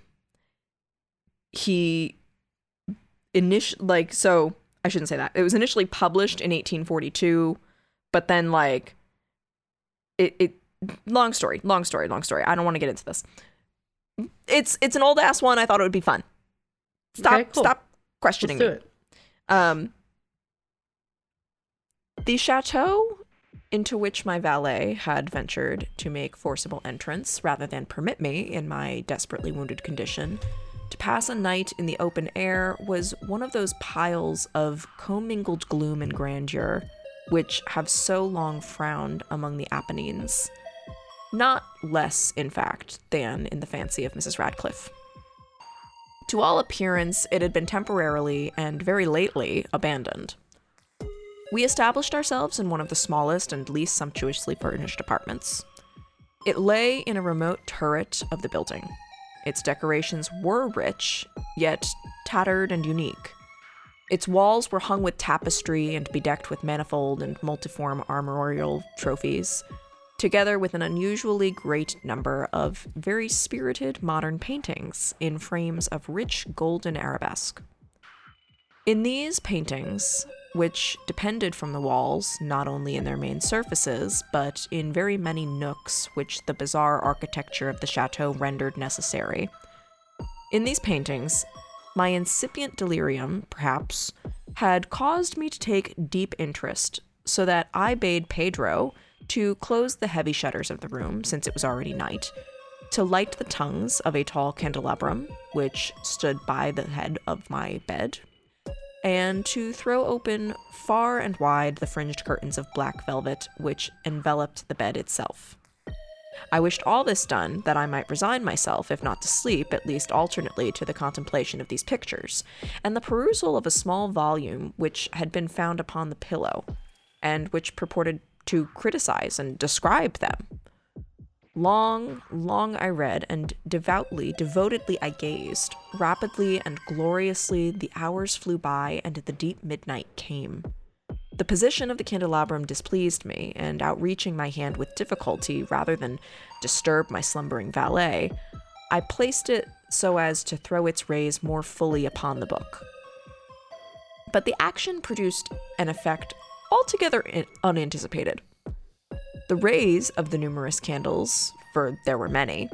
He initially, like, so I shouldn't say that. It was initially published in 1842, but then, like, it, it, long story, long story, long story. I don't want to get into this. It's, it's an old ass one. I thought it would be fun. Stop, Okay, cool. stop Let's questioning do me. it. Um, the chateau into which my valet had ventured to make forcible entrance rather than permit me, in my desperately wounded condition, to pass a night in the open air was one of those piles of commingled gloom and grandeur which have so long frowned among the Apennines. Not less, in fact, than in the fancy of Mrs. Radcliffe. To all appearance, it had been temporarily and very lately abandoned. We established ourselves in one of the smallest and least sumptuously furnished apartments. It lay in a remote turret of the building. Its decorations were rich, yet tattered and unique. Its walls were hung with tapestry and bedecked with manifold and multiform armorial trophies, together with an unusually great number of very spirited modern paintings in frames of rich golden arabesque. In these paintings, which depended from the walls not only in their main surfaces, but in very many nooks which the bizarre architecture of the chateau rendered necessary. In these paintings, my incipient delirium, perhaps, had caused me to take deep interest, so that I bade Pedro to close the heavy shutters of the room, since it was already night, to light the tongues of a tall candelabrum, which stood by the head of my bed, and to throw open far and wide the fringed curtains of black velvet which enveloped the bed itself. I wished all this done that I might resign myself, if not to sleep, at least alternately to the contemplation of these pictures, and the perusal of a small volume which had been found upon the pillow, and which purported to criticize and describe them. Long, long I read, and devoutly, devotedly I gazed. Rapidly and gloriously the hours flew by, and the deep midnight came. The position of the candelabrum displeased me, and outreaching my hand with difficulty rather than disturb my slumbering valet, I placed it so as to throw its rays more fully upon the book. But the action produced an effect altogether in- unanticipated. The rays of the numerous candles, for there were many,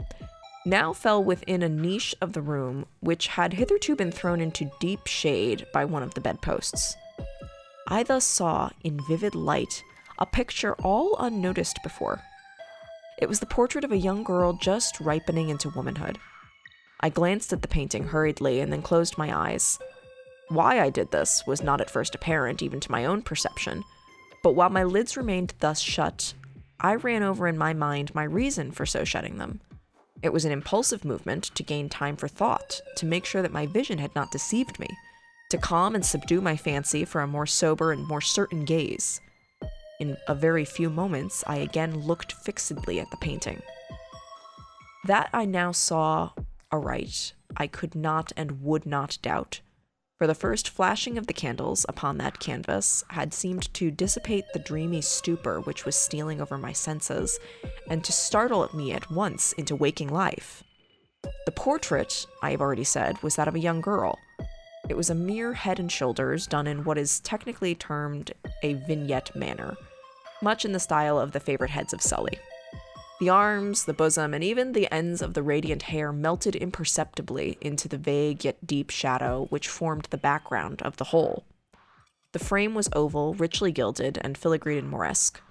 now fell within a niche of the room which had hitherto been thrown into deep shade by one of the bedposts. I thus saw, in vivid light, a picture all unnoticed before. It was the portrait of a young girl just ripening into womanhood. I glanced at the painting hurriedly and then closed my eyes. Why I did this was not at first apparent even to my own perception, but while my lids remained thus shut, I ran over in my mind my reason for so shutting them. It was an impulsive movement to gain time for thought, to make sure that my vision had not deceived me, to calm and subdue my fancy for a more sober and more certain gaze. In a very few moments, I again looked fixedly at the painting. That I now saw aright, I could not and would not doubt, for the first flashing of the candles upon that canvas had seemed to dissipate the dreamy stupor which was stealing over my senses, and to startle me at once into waking life. The portrait, I have already said, was that of a young girl. It was a mere head and shoulders done in what is technically termed a vignette manner, much in the style of the favorite heads of Sully. The arms, the bosom, and even the ends of the radiant hair melted imperceptibly into the vague yet deep shadow which formed the background of the whole. The frame was oval, richly gilded, and filigreed and Moresque.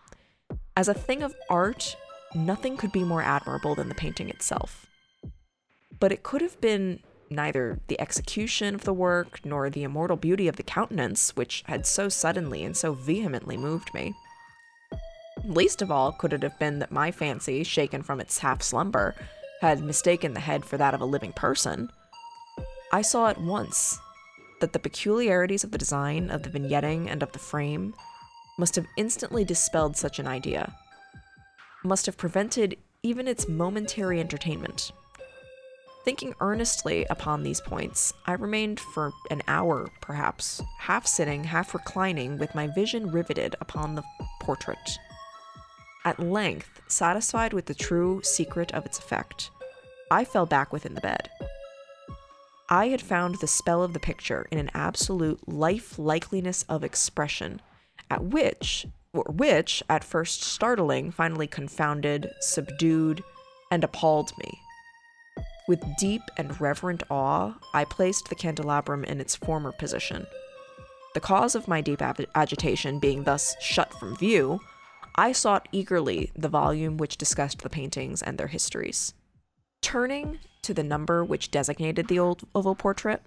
As a thing of art, nothing could be more admirable than the painting itself. But it could have been neither the execution of the work nor the immortal beauty of the countenance which had so suddenly and so vehemently moved me. Least of all could it have been that my fancy, shaken from its half slumber, had mistaken the head for that of a living person. I saw at once that the peculiarities of the design, of the vignetting, and of the frame must have instantly dispelled such an idea, must have prevented even its momentary entertainment. Thinking earnestly upon these points, I remained for an hour, perhaps, half sitting, half reclining, with my vision riveted upon the portrait. At length, satisfied with the true secret of its effect, I fell back within the bed. I had found the spell of the picture in an absolute life likeliness of expression, at which, which, at first startling, finally confounded, subdued, and appalled me. With deep and reverent awe, I placed the candelabrum in its former position. The cause of my deep ag- agitation being thus shut from view, I sought eagerly the volume which discussed the paintings and their histories. Turning to the number which designated the old oval portrait,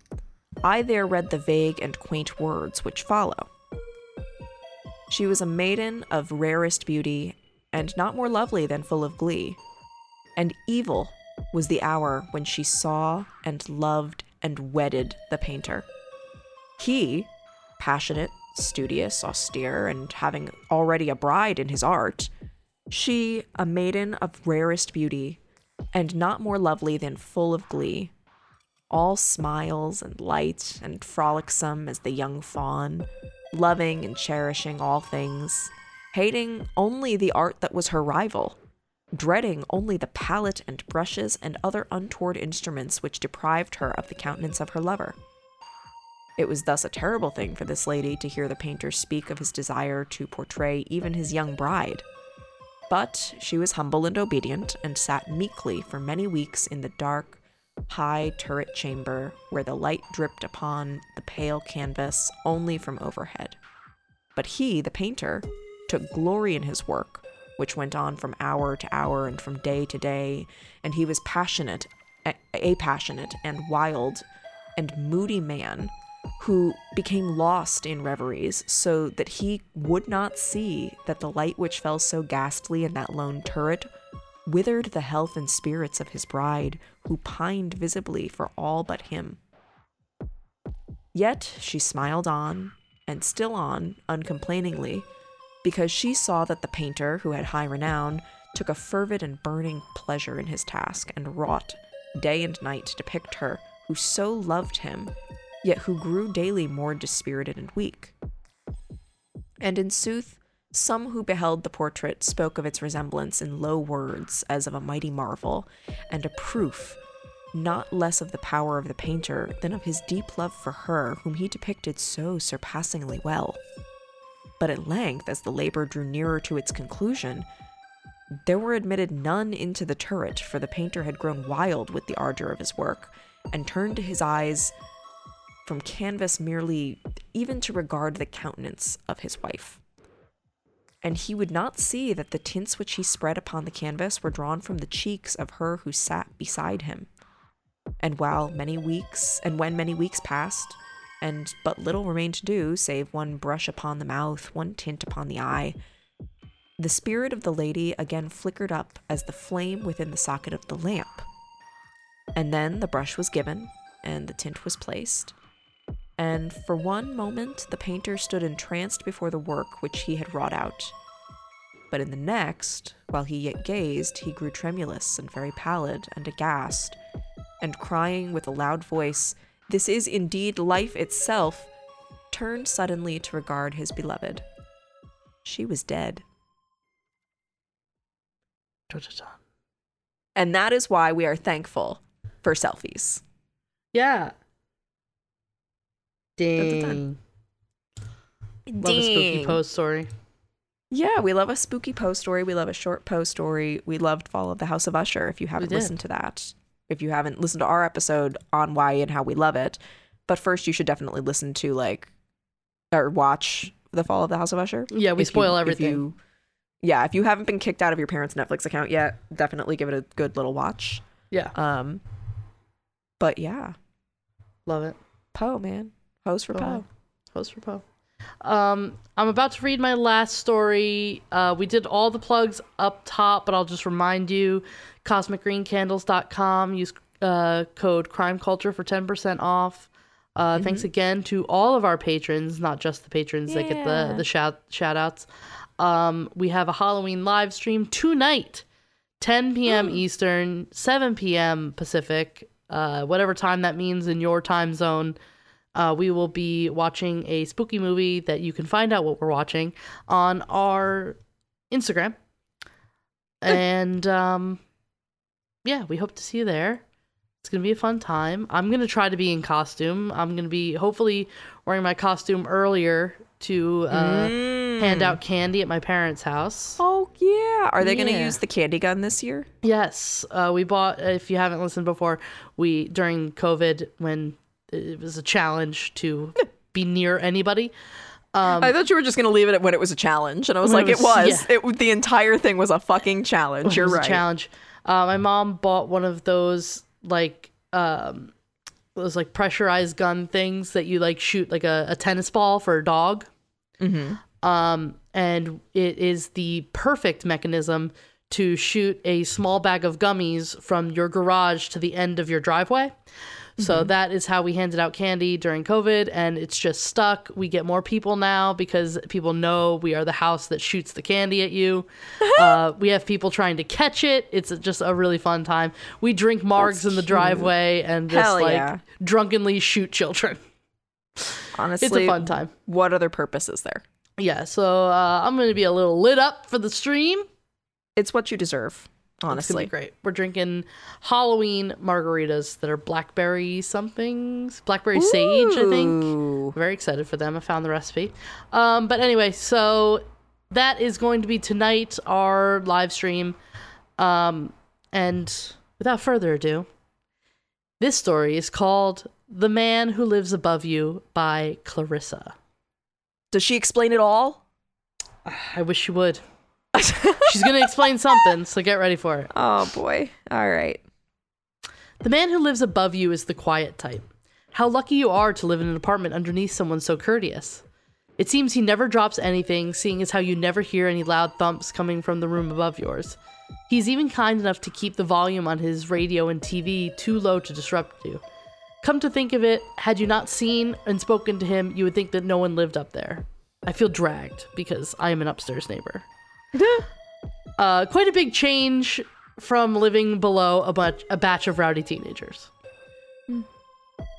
I there read the vague and quaint words which follow. She was a maiden of rarest beauty, and not more lovely than full of glee. And evil was the hour when she saw and loved and wedded the painter. He, passionate, studious, austere, and having already a bride in his art, she, a maiden of rarest beauty, and not more lovely than full of glee, all smiles and light and frolicsome as the young fawn, loving and cherishing all things, hating only the art that was her rival, dreading only the palette and brushes and other untoward instruments which deprived her of the countenance of her lover. It was thus a terrible thing for this lady to hear the painter speak of his desire to portray even his young bride. But she was humble and obedient, and sat meekly for many weeks in the dark, high turret chamber where the light dripped upon the pale canvas only from overhead. But he, the painter, took glory in his work, which went on from hour to hour and from day to day, and he was passionate, a, a passionate and wild and moody man who became lost in reveries so that he would not see that the light which fell so ghastly in that lone turret withered the health and spirits of his bride, who pined visibly for all but him. Yet she smiled on, and still on, uncomplainingly, because she saw that the painter, who had high renown, took a fervid and burning pleasure in his task, and wrought day and night to depict her who so loved him yet who grew daily more dispirited and weak. And in sooth, some who beheld the portrait spoke of its resemblance in low words as of a mighty marvel, and a proof not less of the power of the painter than of his deep love for her whom he depicted so surpassingly well. But at length, as the labor drew nearer to its conclusion, there were admitted none into the turret, for the painter had grown wild with the ardor of his work, and turned his eyes from canvas merely even to regard the countenance of his wife. And he would not see that the tints which he spread upon the canvas were drawn from the cheeks of her who sat beside him. And while many weeks, and when many weeks passed, and but little remained to do save one brush upon the mouth, one tint upon the eye, the spirit of the lady again flickered up as the flame within the socket of the lamp. And then the brush was given, and the tint was placed, and for one moment the painter stood entranced before the work which he had wrought out. But in the next, while he yet gazed, he grew tremulous and very pallid and aghast, and crying with a loud voice, This is indeed life itself, turned suddenly to regard his beloved. She was dead. And that is why we are thankful for selfies. Yeah. A Dang. Love a spooky post story. Yeah, we love a spooky post story. We love a short post story. We loved Fall of the House of Usher. If you haven't listened to that, if you haven't listened to our episode on why and how we love it, but first you should definitely listen to like or watch the Fall of the House of Usher. Yeah, we If you- spoil if everything. you- yeah, if you haven't been kicked out of your parents' Netflix account yet, definitely give it a good little watch. yeah, Um, but yeah, love it. Poe man, Pose for Poe. ahead. Post for Poe. Um, I'm about to read my last story. Uh, we did all the plugs up top, but I'll just remind you cosmicgreencandles.com. Use uh, code crime culture for 10% off. Uh, Thanks again to all of our patrons, not just the patrons that get the, Yeah. the shout, shout outs. Um, we have a Halloween live stream tonight, 10 p.m. Eastern, 7 p.m. Pacific, uh, whatever time that means in your time zone. Uh, we will be watching a spooky movie that you can find out what we're watching on our Instagram. And um, yeah, we hope to see you there. It's going to be a fun time. I'm going to try to be in costume. I'm going to be hopefully wearing my costume earlier to uh, hand out candy at my parents' house. Oh yeah, are they going to use the candy gun this year? Yes, uh, we bought. If you haven't listened before, we during COVID when it was a challenge to be near anybody. I thought you were just going to leave it at when it was a challenge, and I was like, it it was- was. It the entire thing was a fucking challenge. You're it was right. a challenge. Uh, my mom bought one of those like um, those like pressurized gun things that you like shoot like a, a tennis ball for a dog. Mm-hmm. Um, and it is the perfect mechanism to shoot a small bag of gummies from your garage to the end of your driveway. So that is how we handed out candy during COVID, and it's just stuck. We get more people now because people know we are the house that shoots the candy at you. uh, we have people trying to catch it. It's just a really fun time. We drink margs in the driveway and just Hell like yeah. drunkenly shoot children. Honestly, It's a fun time. What other purpose is there? Yeah, so uh, I'm gonna be a little lit up for the stream. It's what you deserve. Honestly, great. We're drinking Halloween margaritas that are blackberry somethings, blackberry sage, I think. Very excited for them. I found the recipe. Um, but anyway, so that is going to be tonight our live stream. Um, and without further ado, this story is called "The Man Who Lives Above You" by Clarissa. Does she explain it all? I wish she would. She's gonna explain something, so get ready for it. Oh boy. All right. The man who lives above you is the quiet type. How lucky you are to live in an apartment underneath someone so courteous. It seems he never drops anything, seeing as how you never hear any loud thumps coming from the room above yours. He's even kind enough to keep the volume on his radio and TV too low to disrupt you. Come to think of it, had you not seen and spoken to him, you would think that no one lived up there. I feel dragged because I am an upstairs neighbor. Uh, quite a big change from living below a, bunch, a batch of rowdy teenagers.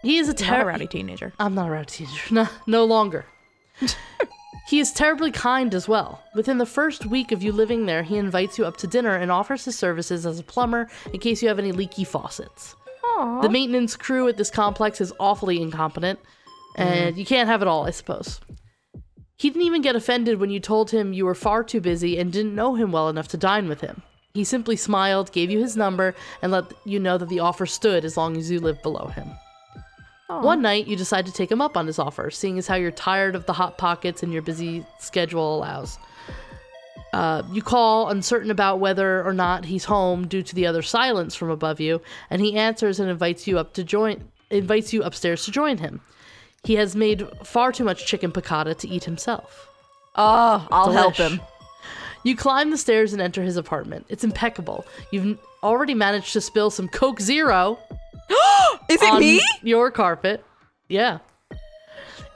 He is a terrible. rowdy teenager. I'm not a rowdy teenager. No, no longer. he is terribly kind as well. Within the first week of you living there, he invites you up to dinner and offers his services as a plumber in case you have any leaky faucets. Aww. The maintenance crew at this complex is awfully incompetent, and you can't have it all, I suppose. He didn't even get offended when you told him you were far too busy and didn't know him well enough to dine with him. He simply smiled, gave you his number, and let you know that the offer stood as long as you lived below him. One night, you decide to take him up on his offer, seeing as how you're tired of the hot pockets and your busy schedule allows. Uh, you call, uncertain about whether or not he's home due to the other silence from above you, and he answers and invites you up to join, invites you upstairs to join him. He has made far too much chicken piccata to eat himself. Oh, I'll help him. You climb the stairs and enter his apartment. It's impeccable. You've already managed to spill some Coke Zero Is it on me? your carpet. Yeah.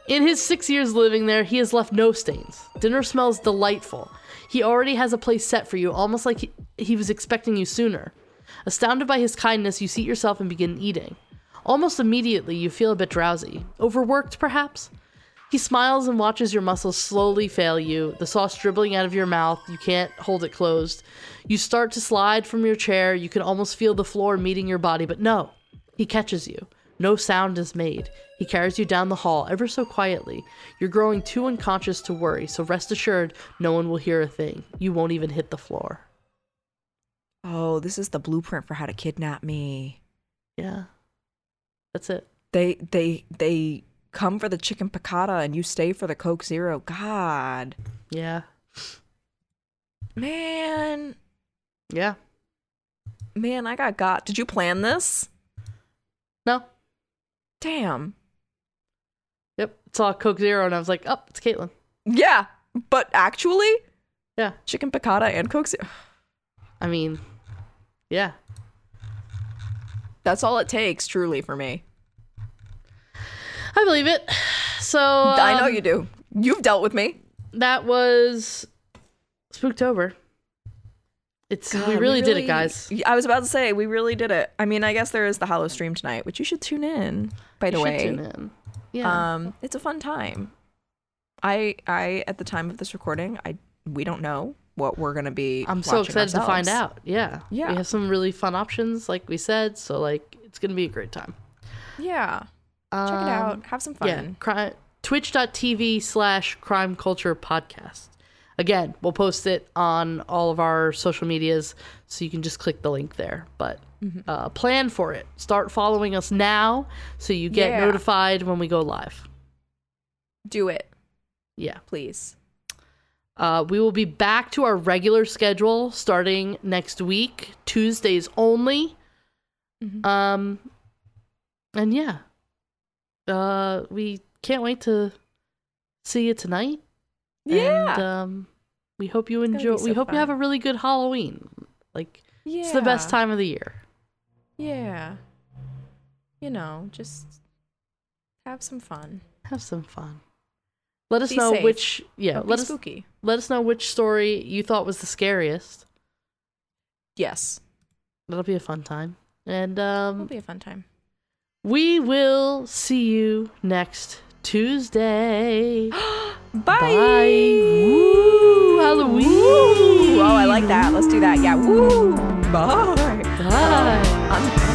In his six years living there, he has left no stains. Dinner smells delightful. He already has a place set for you, almost like he, he was expecting you sooner. Astounded by his kindness, you seat yourself and begin eating. Almost immediately, you feel a bit drowsy. Overworked, perhaps? He smiles and watches your muscles slowly fail you, the sauce dribbling out of your mouth. You can't hold it closed. You start to slide from your chair. You can almost feel the floor meeting your body, but no. He catches you. No sound is made. He carries you down the hall ever so quietly. You're growing too unconscious to worry, so rest assured no one will hear a thing. You won't even hit the floor. Oh, this is the blueprint for how to kidnap me. Yeah. That's it. They they they come for the chicken piccata and you stay for the Coke Zero. God. Yeah. Man. Yeah. Man, I got got. Did you plan this? No. Damn. Yep. Saw Coke Zero and I was like, oh, it's Kaitlin. Yeah. But actually, Yeah. chicken piccata and Coke Zero. I mean, yeah. That's all it takes, truly, for me. I believe it. So I know um, you do. You've dealt with me. That was Spooktober. It's we God, really, did it, guys. I was about to say we really did it. I mean, I guess there is the Hollow stream tonight, which you should tune in. By the You way, tune in. Yeah. um, it's a fun time. I I at the time of this recording, I we don't know what we're gonna be. I'm so excited to find out. Yeah. Yeah. We have some really fun options, like we said. So like, it's gonna be a great time. Yeah, check it Um, out. Have some fun. Yeah. Cri- Twitch.tv slash crime culture podcast. Again, we'll post it on all of our social medias, so you can just click the link there. But Mm-hmm. uh, plan for it. Start following us now, so you get Yeah. notified when we go live. Do it, Yeah. please. Uh, we will be back to our regular schedule starting next week, Tuesdays only. Mhm. Um, and yeah, uh, we can't wait to see you tonight. Yeah, And, um, we hope you enjoy. so we hope you have a really good Halloween. Like yeah. it's the best time of the year. Yeah. You know, just have some fun. Have some fun. Let us Be know safe. which. Yeah, Don't let us spooky. let us know which story you thought was the scariest. Yes, That'll be a fun time. And it'll um, be a fun time. We will see you next Tuesday. Bye. Bye. Woo, Halloween. Woo. Oh, I like that. Let's do that. Yeah. Woo. Bye. Bye. I'm